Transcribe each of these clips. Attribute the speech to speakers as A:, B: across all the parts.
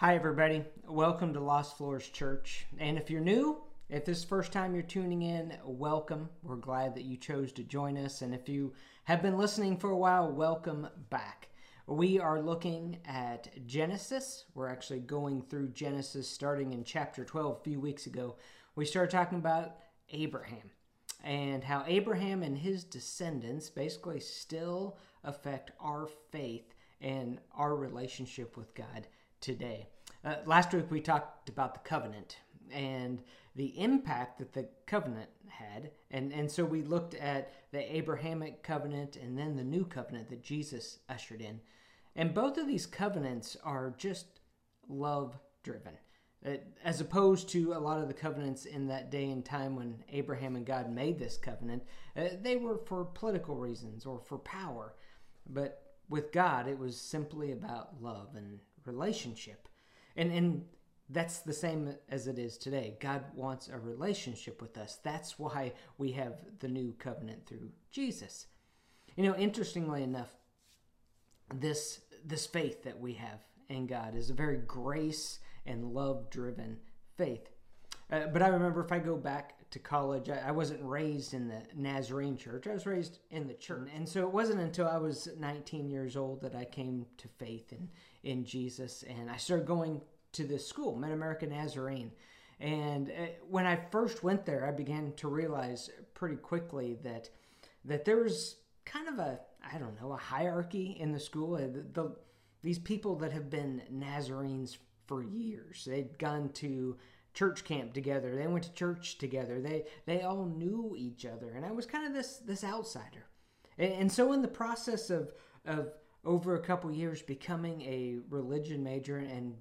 A: Hi, everybody. Welcome to Lost Floors Church. And if you're new, if this is the first time you're tuning in, welcome. We're glad that you chose to join us. And if you have been listening for a while, welcome back. We are looking at Genesis. We're actually going through Genesis starting in chapter 12 a few weeks ago. We started talking about Abraham and how Abraham and his descendants basically still affect our faith and our relationship with God today. Uh, last week we talked about the covenant and the impact that the covenant had. And, and so we looked at the Abrahamic covenant and then the new covenant that Jesus ushered in. And both of these covenants are just love driven. Uh, as opposed to a lot of the covenants in that day and time when Abraham and God made this covenant, uh, they were for political reasons or for power. But with God, it was simply about love and relationship. And, and that's the same as it is today. God wants a relationship with us. That's why we have the new covenant through Jesus. You know, interestingly enough, this this faith that we have in God is a very grace and love driven faith. Uh, but I remember if I go back to college, I, I, wasn't raised in the Nazarene church. I was raised in the church. And so it wasn't until I was 19 years old that I came to faith in, in Jesus. And I started going to this school, Mid America Nazarene. And uh, when I first went there, I began to realize pretty quickly that that there was kind of a I don't know a hierarchy in the school. Uh, the, the, these people that have been Nazarenes for years, they'd gone to church camp together. They went to church together. They they all knew each other, and I was kind of this this outsider. And, and so in the process of of over a couple years becoming a religion major and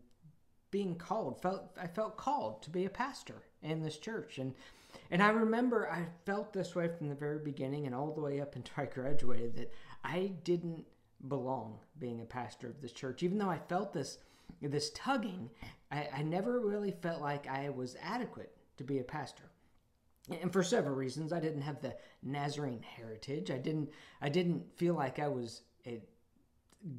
A: being called felt I felt called to be a pastor in this church and and I remember I felt this way from the very beginning and all the way up until I graduated that I didn't belong being a pastor of this church even though I felt this this tugging, I, I never really felt like I was adequate to be a pastor. And for several reasons. I didn't have the nazarene heritage. I didn't i didn't feel like i was a,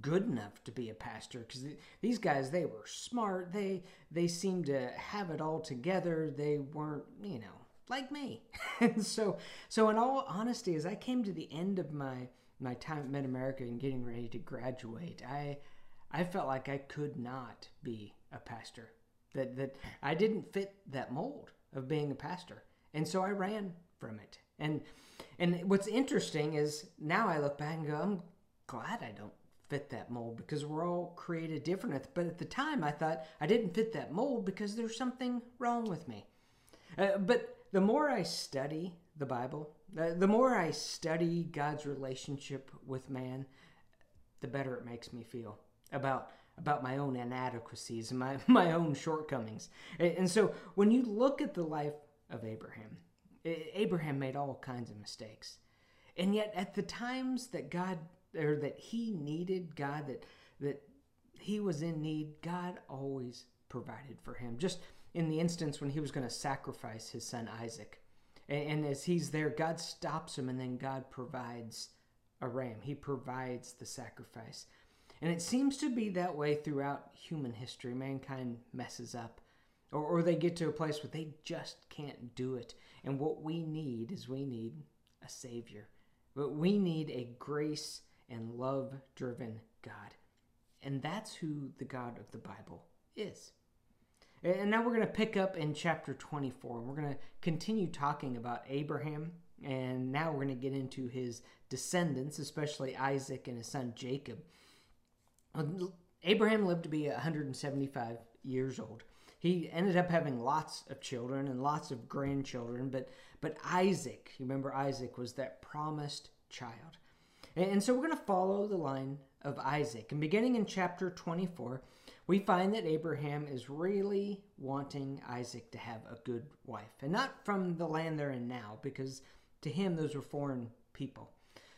A: good enough to be a pastor because these guys they were smart. They they seemed to have it all together. They weren't you know like me. And so so in all honesty as i came to the end of my my time at mid-america and getting ready to graduate i I felt like I could not be a pastor. That that I didn't fit that mold of being a pastor. And so I ran from it. And and what's interesting is now I look back and go, I'm glad I don't fit that mold because we're all created different. But at the time, I thought I didn't fit that mold because there's something wrong with me. Uh, but the more I study the Bible, uh, the more I study God's relationship with man, the better it makes me feel about about my own inadequacies and my, my own shortcomings. And so when you look at the life of Abraham, Abraham made all kinds of mistakes. And yet at the times that God or that he needed God that that he was in need, God always provided for him. Just in the instance when he was going to sacrifice his son Isaac. And, as he's there, God stops him and then God provides a ram. He provides the sacrifice. And it seems to be that way throughout human history. Mankind messes up, or, or they get to a place where they just can't do it. And what we need is we need a Savior. But we need a grace and love driven God. And that's who the God of the Bible is. And now we're going to pick up in chapter 24. And we're going to continue talking about Abraham. And now we're going to get into his descendants, especially Isaac and his son Jacob. Uh, Abraham lived to be 175 years old. He ended up having lots of children and lots of grandchildren, but but Isaac, you remember Isaac was that promised child. And, and so we're going to follow the line of Isaac. And beginning in chapter 24, we find that Abraham is really wanting Isaac to have a good wife. And not from the land they're in now, because to him those were foreign people.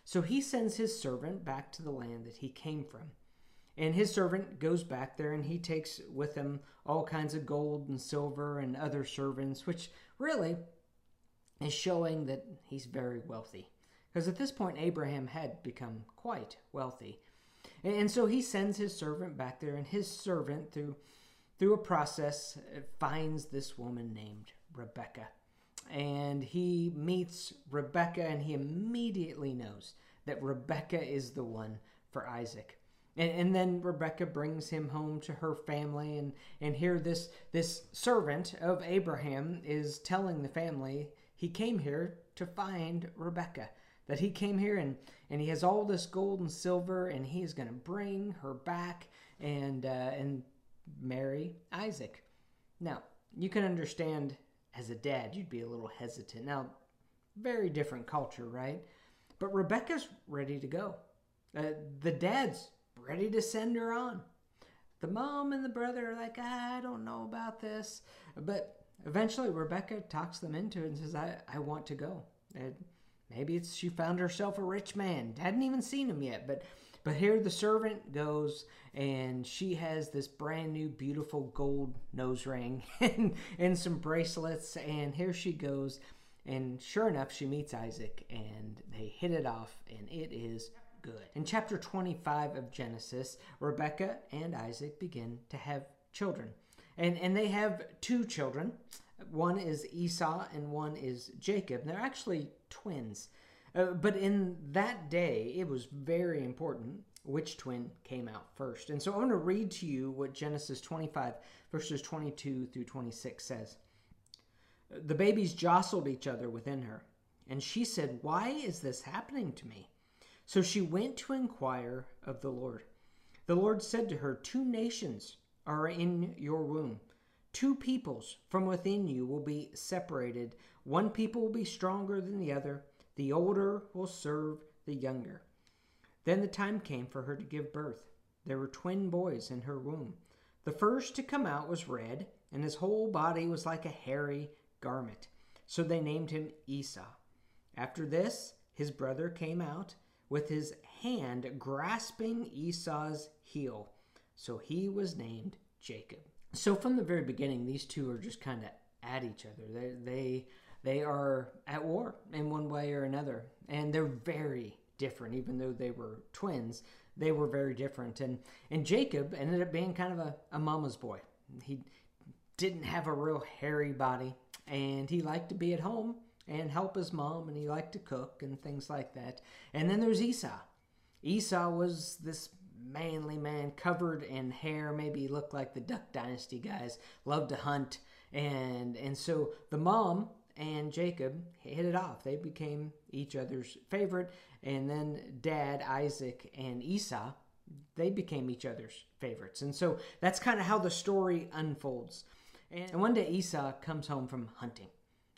A: So he sends his servant back to the land that he came from. And his servant goes back there and he takes with him all kinds of gold and silver and other servants, which really is showing that he's very wealthy. Because at this point, Abraham had become quite wealthy. And so he sends his servant back there, and his servant, through through a process, uh, finds this woman named Rebecca. And he meets Rebecca, and he immediately knows that Rebecca is the one for Isaac. And, and then Rebecca brings him home to her family, and, and here this, this servant of Abraham is telling the family he came here to find Rebecca. That he came here and, and he has all this gold and silver, and he is going to bring her back and, uh, and marry Isaac. Now, you can understand as a dad, you'd be a little hesitant. Now, very different culture, right? But Rebecca's ready to go. Uh, the dad's ready to send her on. The mom and the brother are like, ah, I don't know about this. But eventually, Rebecca talks them into it and says, I, I want to go. And maybe it's she found herself a rich man. Hadn't even seen him yet, but but here the servant goes and she has this brand new beautiful gold nose ring and, and some bracelets and here she goes and sure enough she meets Isaac and they hit it off and it is good. In chapter 25 of Genesis, Rebecca and Isaac begin to have children. And and they have two children. One is Esau and one is Jacob. They're actually twins. Uh, but in that day, it was very important which twin came out first. And so I'm going to read to you what Genesis 25, verses 22 through 26 says. The babies jostled each other within her, and she said, Why is this happening to me? So she went to inquire of the Lord. The Lord said to her, Two nations are in your womb. Two peoples from within you will be separated. One people will be stronger than the other the older will serve the younger. Then the time came for her to give birth. There were twin boys in her womb. The first to come out was red, and his whole body was like a hairy garment. So they named him Esau. After this, his brother came out with his hand grasping Esau's heel. So he was named Jacob. So from the very beginning, these two are just kind of at each other. They, they they are at war in one way or another. And they're very different, even though they were twins. They were very different. And, and Jacob ended up being kind of a, a mama's boy. He didn't have a real hairy body, and he liked to be at home and help his mom, and he liked to cook and things like that. And then there's Esau. Esau was this manly man covered in hair maybe looked like the duck dynasty guys loved to hunt and and so the mom and Jacob hit it off. They became each other's favorite. And then dad, Isaac, and Esau, they became each other's favorites. And so that's kind of how the story unfolds. And one day Esau comes home from hunting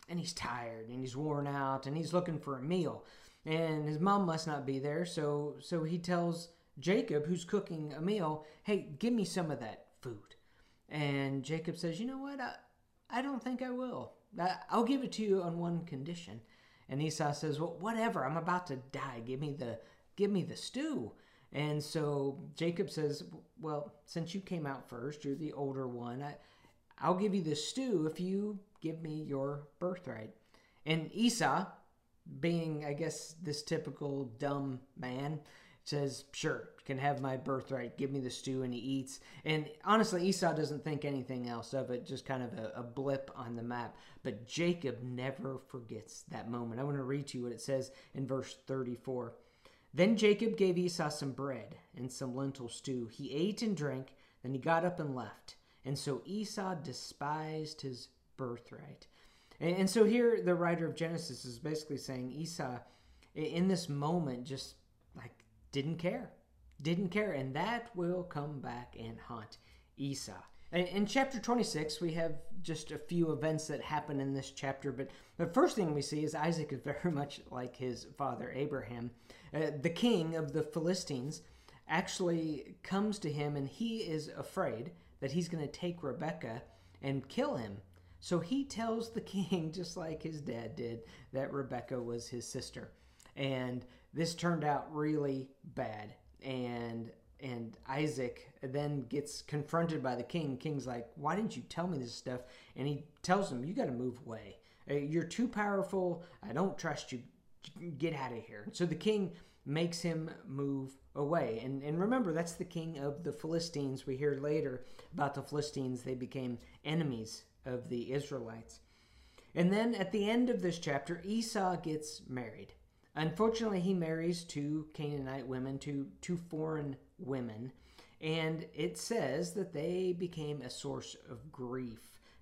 A: and he's tired and he's worn out and he's looking for a meal. And his mom must not be there. So, so he tells Jacob, who's cooking a meal, hey, give me some of that food. And Jacob says, you know what? I, I don't think I will. I'll give it to you on one condition. And Esau says, "Well, whatever. I'm about to die. Give me the give me the stew." And so Jacob says, "Well, since you came out first, you're the older one. I, I'll give you the stew if you give me your birthright." And Esau, being I guess this typical dumb man, says, Sure, can have my birthright. Give me the stew. And he eats. And honestly, Esau doesn't think anything else of it, just kind of a, a blip on the map. But Jacob never forgets that moment. I want to read to you what it says in verse 34. Then Jacob gave Esau some bread and some lentil stew. He ate and drank, then he got up and left. And so Esau despised his birthright. And, and so here the writer of Genesis is basically saying Esau, in this moment, just like didn't care. Didn't care. And that will come back and haunt Esau. In chapter 26, we have just a few events that happen in this chapter, but the first thing we see is Isaac is very much like his father Abraham. Uh, the king of the Philistines actually comes to him, and he is afraid that he's going to take Rebekah and kill him. So he tells the king, just like his dad did, that Rebekah was his sister. And this turned out really bad and and Isaac then gets confronted by the king. King's like, "Why didn't you tell me this stuff?" And he tells him, "You got to move away. Uh, you're too powerful. I don't trust you. Get out of here." So the king makes him move away. And, and remember, that's the king of the Philistines. We hear later about the Philistines, they became enemies of the Israelites. And then at the end of this chapter, Esau gets married. Unfortunately, he marries two Canaanite women, two, two foreign women, and it says that they became a source of grief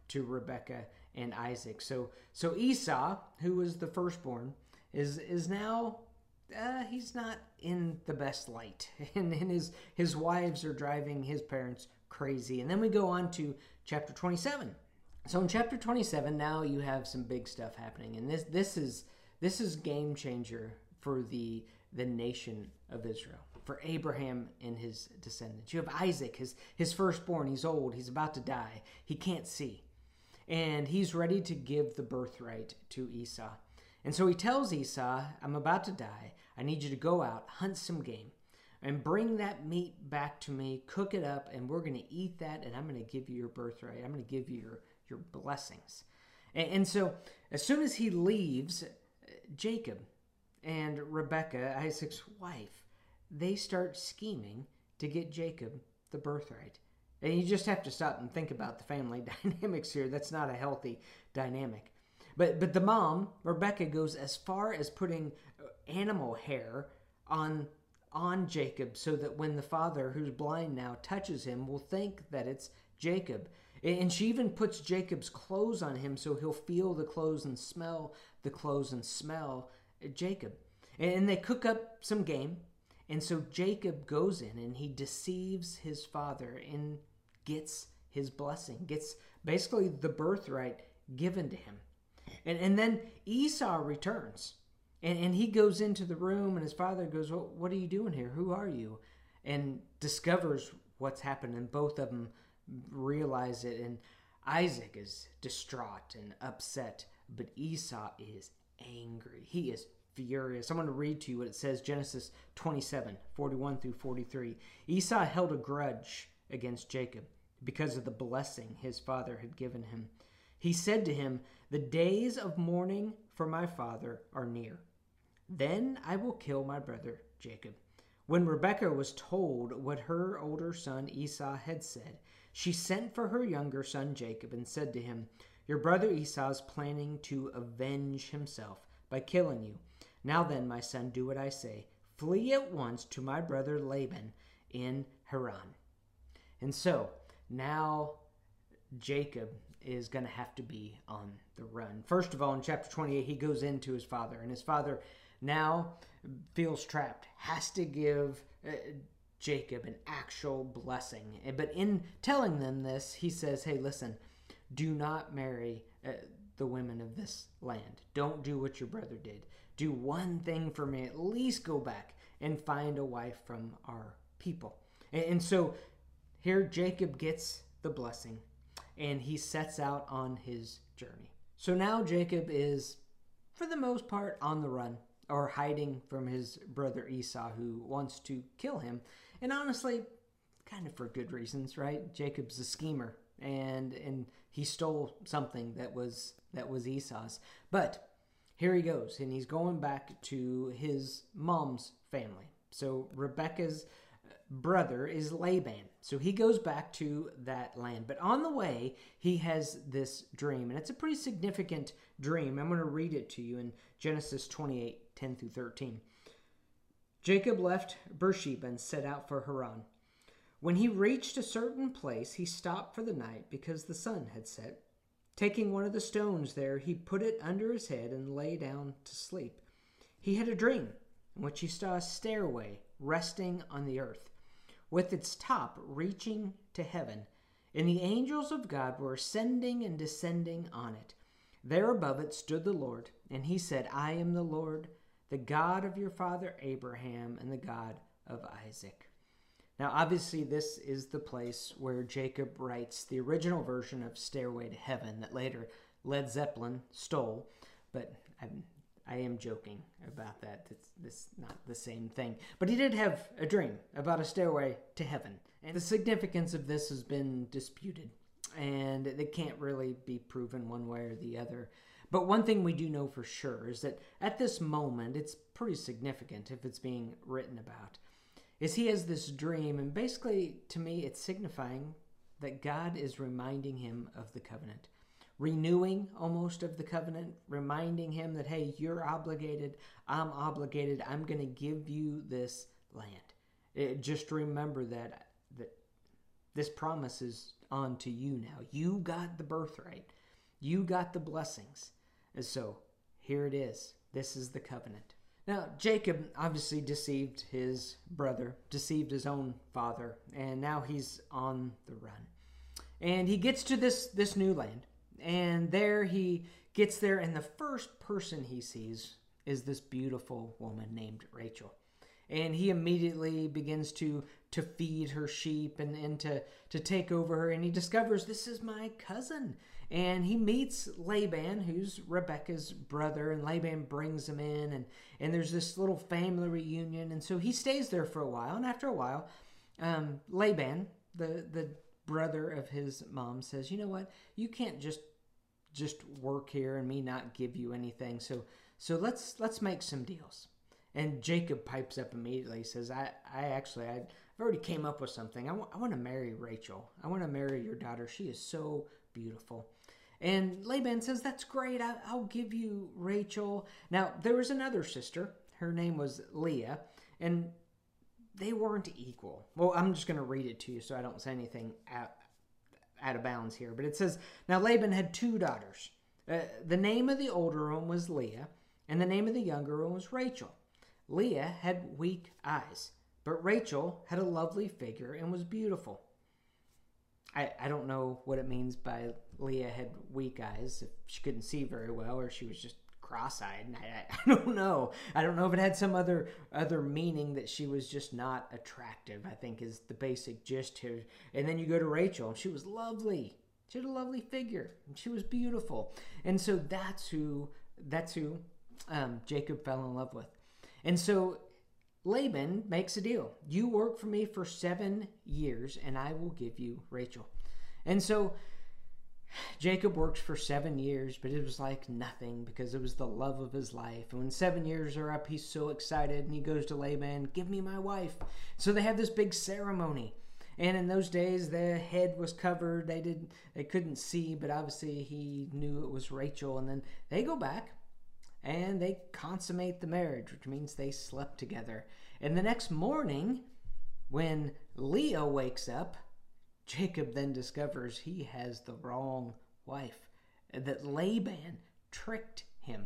A: to Rebekah and Isaac. So, so Esau, who was the firstborn, is is now uh, he's not in the best light, and, and his his wives are driving his parents crazy. And then we go on to chapter twenty seven. So in chapter twenty seven, now you have some big stuff happening, and this this is this is game changer for the the nation of Israel, for Abraham and his descendants. You have Isaac, his his firstborn. He's old. He's about to die. He can't see, and he's ready to give the birthright to Esau. And so he tells Esau, I'm about to die. I need you to go out, hunt some game, and bring that meat back to me, cook it up, and we're going to eat that, and I'm going to give you your birthright. I'm going to give you your, your blessings. And, and so as soon as he leaves, uh, Jacob and Rebekah, Isaac's wife, they start scheming to get Jacob the birthright. And you just have to stop and think about the family dynamics here. That's not a healthy dynamic. But but the mom, Rebecca, goes as far as putting uh, animal hair on on Jacob so that when the father, who's blind now, touches him, will think that it's Jacob. And she even puts Jacob's clothes on him so he'll feel the clothes and smell the clothes and smell uh, Jacob. And they cook up some game. And so Jacob goes in and he deceives his father and gets his blessing, gets basically the birthright given to him. And, and then Esau returns. And, and he goes into the room, and his father goes, well, What are you doing here? Who are you? And discovers what's happened, and both of them realize it. And Isaac is distraught and upset, but Esau is angry. He is furious. I'm going to read to you what it says Genesis 27 41 through 43. Esau held a grudge against Jacob because of the blessing his father had given him. He said to him, The days of mourning for my father are near. Then I will kill my brother Jacob. When Rebekah was told what her older son Esau had said, she sent for her younger son Jacob and said to him, Your brother Esau is planning to avenge himself by killing you. Now then, my son, do what I say. Flee at once to my brother Laban in Haran. And so now Jacob is going to have to be on the run. First of all, in chapter 28, he goes into his father, and his father now feels trapped, has to give uh, Jacob an actual blessing. But in telling them this, he says, Hey, listen, do not marry uh, the women of this land. Don't do what your brother did. Do one thing for me. At least go back and find a wife from our people. And, and so here Jacob gets the blessing and he sets out on his journey. So now Jacob is, for the most part, on the run or hiding from his brother Esau, who wants to kill him. And honestly, kind of for good reasons, right? Jacob's a schemer, and and he stole something that was that was Esau's. But here he goes, and he's going back to his mom's family. So Rebecca's brother is Laban. So he goes back to that land. But on the way, he has this dream, and it's a pretty significant dream. I'm going to read it to you in Genesis 28 10 through 13. Jacob left Beersheba and set out for Haran. When he reached a certain place, he stopped for the night because the sun had set. Taking one of the stones there, he put it under his head and lay down to sleep. He had a dream in which he saw a stairway resting on the earth with its top reaching to heaven, and the angels of God were ascending and descending on it. There above it stood the Lord, and he said, I am the Lord, the God of your father Abraham, and the God of Isaac. Now, obviously, this is the place where Jacob writes the original version of Stairway to Heaven that later Led Zeppelin stole, but I am joking about that. It's not the same thing. But he did have a dream about a stairway to heaven. And the significance of this has been disputed. And it can't really be proven one way or the other. But one thing we do know for sure is that at this moment, it's pretty significant if it's being written about. Is he has this dream, and basically, to me, it's signifying that God is reminding him of the covenant, renewing almost of the covenant, reminding him that, hey, you're obligated, I'm obligated, I'm going to give you this land. It, just remember that that this promise is on to you now. You got the birthright. You got the blessings. And so here it is. This is the covenant. Now, Jacob obviously deceived his brother, deceived his own father, and now he's on the run. And he gets to this, this new land, and there he gets there, and the first person he sees is this beautiful woman named Rachel. And he immediately begins to to feed her sheep and, and to to take over her and he discovers this is my cousin. And he meets Laban who's Rebecca's brother and Laban brings him in and and there's this little family reunion. And so he stays there for a while and after a while um, Laban the the brother of his mom says you know what? You can't just just work here and me not give you anything so so let's let's make some deals and Jacob pipes up immediately. He says, I, I actually, I, have already came up with something. I, w- I want to marry Rachel. I want to marry your daughter. She is so beautiful. And Laban says, That's great. I, I'll give you Rachel. Now, there was another sister. Her name was Leah. And they weren't equal. Well, I'm just going to read it to you so I don't say anything out, out of bounds here. But it says, Now Laban had two daughters. Uh, the name of the older one was Leah, and the name of the younger one was Rachel. Leah had weak eyes, but Rachel had a lovely figure and was beautiful. I, I don't know what it means by Leah had weak eyes, if she couldn't see very well or she was just cross-eyed. I, I don't know. I don't know if it had some other other meaning that she was just not attractive. I think is the basic gist here. And then you go to Rachel, and she was lovely. She had a lovely figure, and she was beautiful. And so that's who that's who um, Jacob fell in love with. And so Laban makes a deal. You work for me for seven years, and I will give you Rachel. And so Jacob works for seven years, but it was like nothing because it was the love of his life. And when seven years are up, he's so excited and he goes to Laban, Give me my wife. So they have this big ceremony. And in those days, the head was covered. They didn't, they couldn't see, but obviously he knew it was Rachel. And then they go back and they consummate the marriage, which means they slept together. And the next morning, when Leah wakes up, Jacob then discovers he has the wrong wife, that Laban tricked him.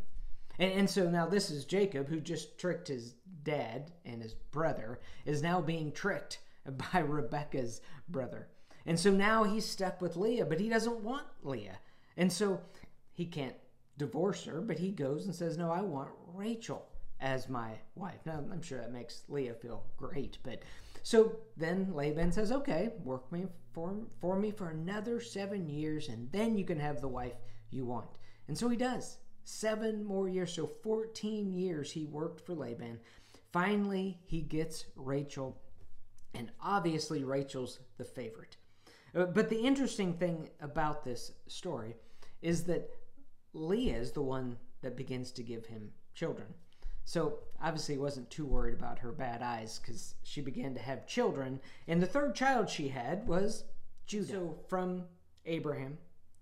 A: And, and, so now this is Jacob, who just tricked his dad and his brother, is now being tricked by Rebecca's brother. And so now he's stuck with Leah, but he doesn't want Leah. And so he can't divorce her, but he goes and says, No, I want Rachel as my wife. Now, I'm sure that makes Leah feel great, but so then Laban says, Okay, work me for, for me for another seven years, and then you can have the wife you want. And so he does. Seven more years, so 14 years he worked for Laban. Finally, he gets Rachel, and obviously, Rachel's the favorite. Uh, but the interesting thing about this story is that Leah is the one that begins to give him children. So obviously, wasn't too worried about her bad eyes because she began to have children. And the third child she had was Judah. So from Abraham,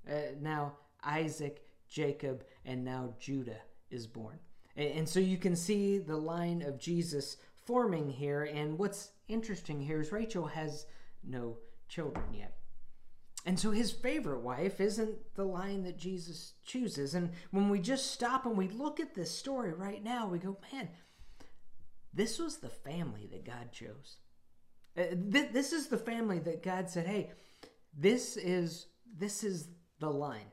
A: uh, now Isaac, Jacob, and now Judah is born. And, and so you can see the line of Jesus forming here. And what's interesting here is Rachel has no children yet. And so his favorite wife isn't the line that Jesus chooses. And when we just stop and we look at this story right now, we go, man, this was the family that God chose. Uh, this is the family that God said, hey, this is this is the line.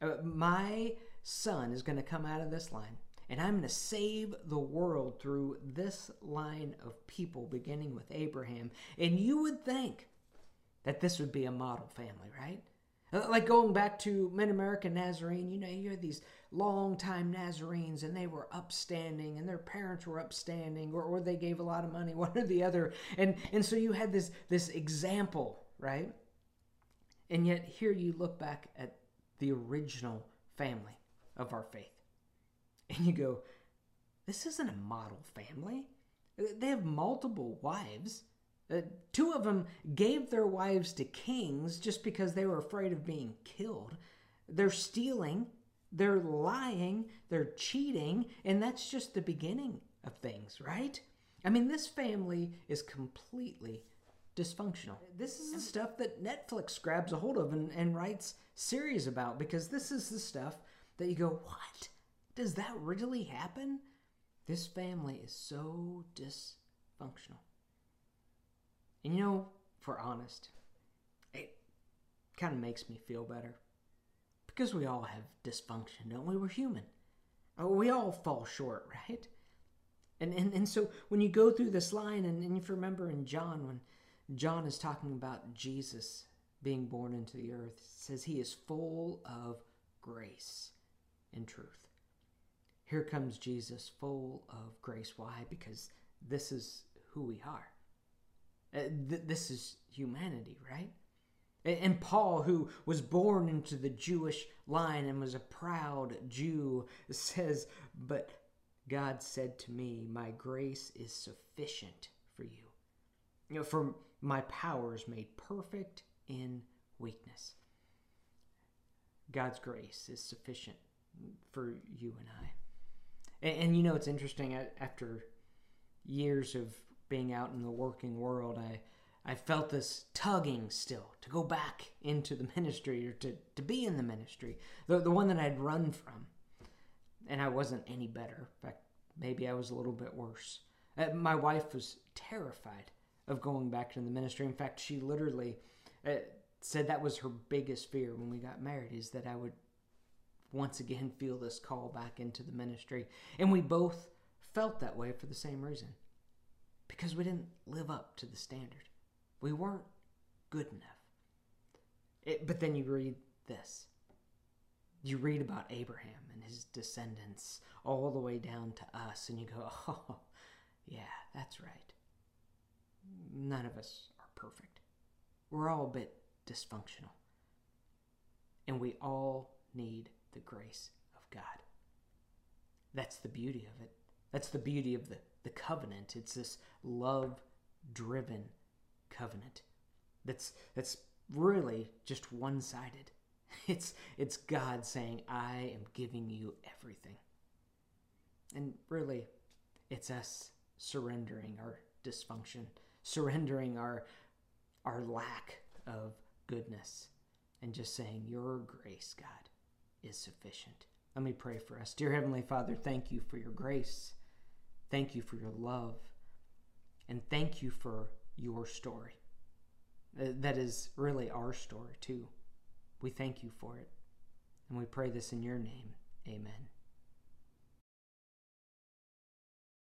A: Uh, my son is going to come out of this line, and I'm going to save the world through this line of people, beginning with Abraham. And you would think that this would be a model family, right? Uh, like going back to Mid American Nazarene, you know, you had these long-time Nazarenes and they were upstanding and their parents were upstanding or, or they gave a lot of money, one or the other. And, and so you had this, this example, right? And yet here you look back at the original family of our faith and you go, this isn't a model family. They have multiple wives. Uh, two of them gave their wives to kings just because they were afraid of being killed. They're stealing, they're lying, they're cheating, and that's just the beginning of things, right? I mean, this family is completely dysfunctional. This is the stuff that Netflix grabs a hold of and, and writes series about because this is the stuff that you go, what? Does that really happen? This family is so dysfunctional. And you know, if we're honest, it kind of makes me feel better. Because we all have dysfunction, don't we? We're human. Uh, we all fall short, right? And, and, and so when you go through this line, and, and if you remember in John, when John is talking about Jesus being born into the earth, says he is full of grace and truth. Here comes Jesus full of grace. Why? Because this is who we are. Uh, th- this is humanity, right? And Paul, who was born into the Jewish line and was a proud Jew, says, But God said to me, My grace is sufficient for you. You know, for my power is made perfect in weakness. God's grace is sufficient for you and I. And, and you know, it's interesting. After years of being out in the working world, I I felt this tugging still to go back into the ministry or to, to be in the ministry, the, the one that I'd run from. And I wasn't any better. In fact, maybe I was a little bit worse. Uh, my wife was terrified of going back to the ministry. In fact, she literally uh, said that was her biggest fear when we got married is that I would once again feel this call back into the ministry. And we both felt that way for the same reason because we didn't live up to the standard. We weren't good enough. It, but then you read this. You read about Abraham and his descendants all the way down to us, and you go, oh, yeah, that's right. None of us are perfect. We're all a bit dysfunctional. And we all need the grace of God. That's the beauty of it. That's the beauty of the, the covenant. It's this love driven covenant that's that's really just one-sided. It's it's God saying, "I am giving you everything." And really, it's us surrendering our dysfunction, surrendering our our lack of goodness and just saying, "Your grace, God, is sufficient. Let me pray for us. Dear Heavenly Father, thank you for your grace. Thank you for your love. And thank you for your story. That is really our story, too. We thank you for it. And we pray this in your name. Amen.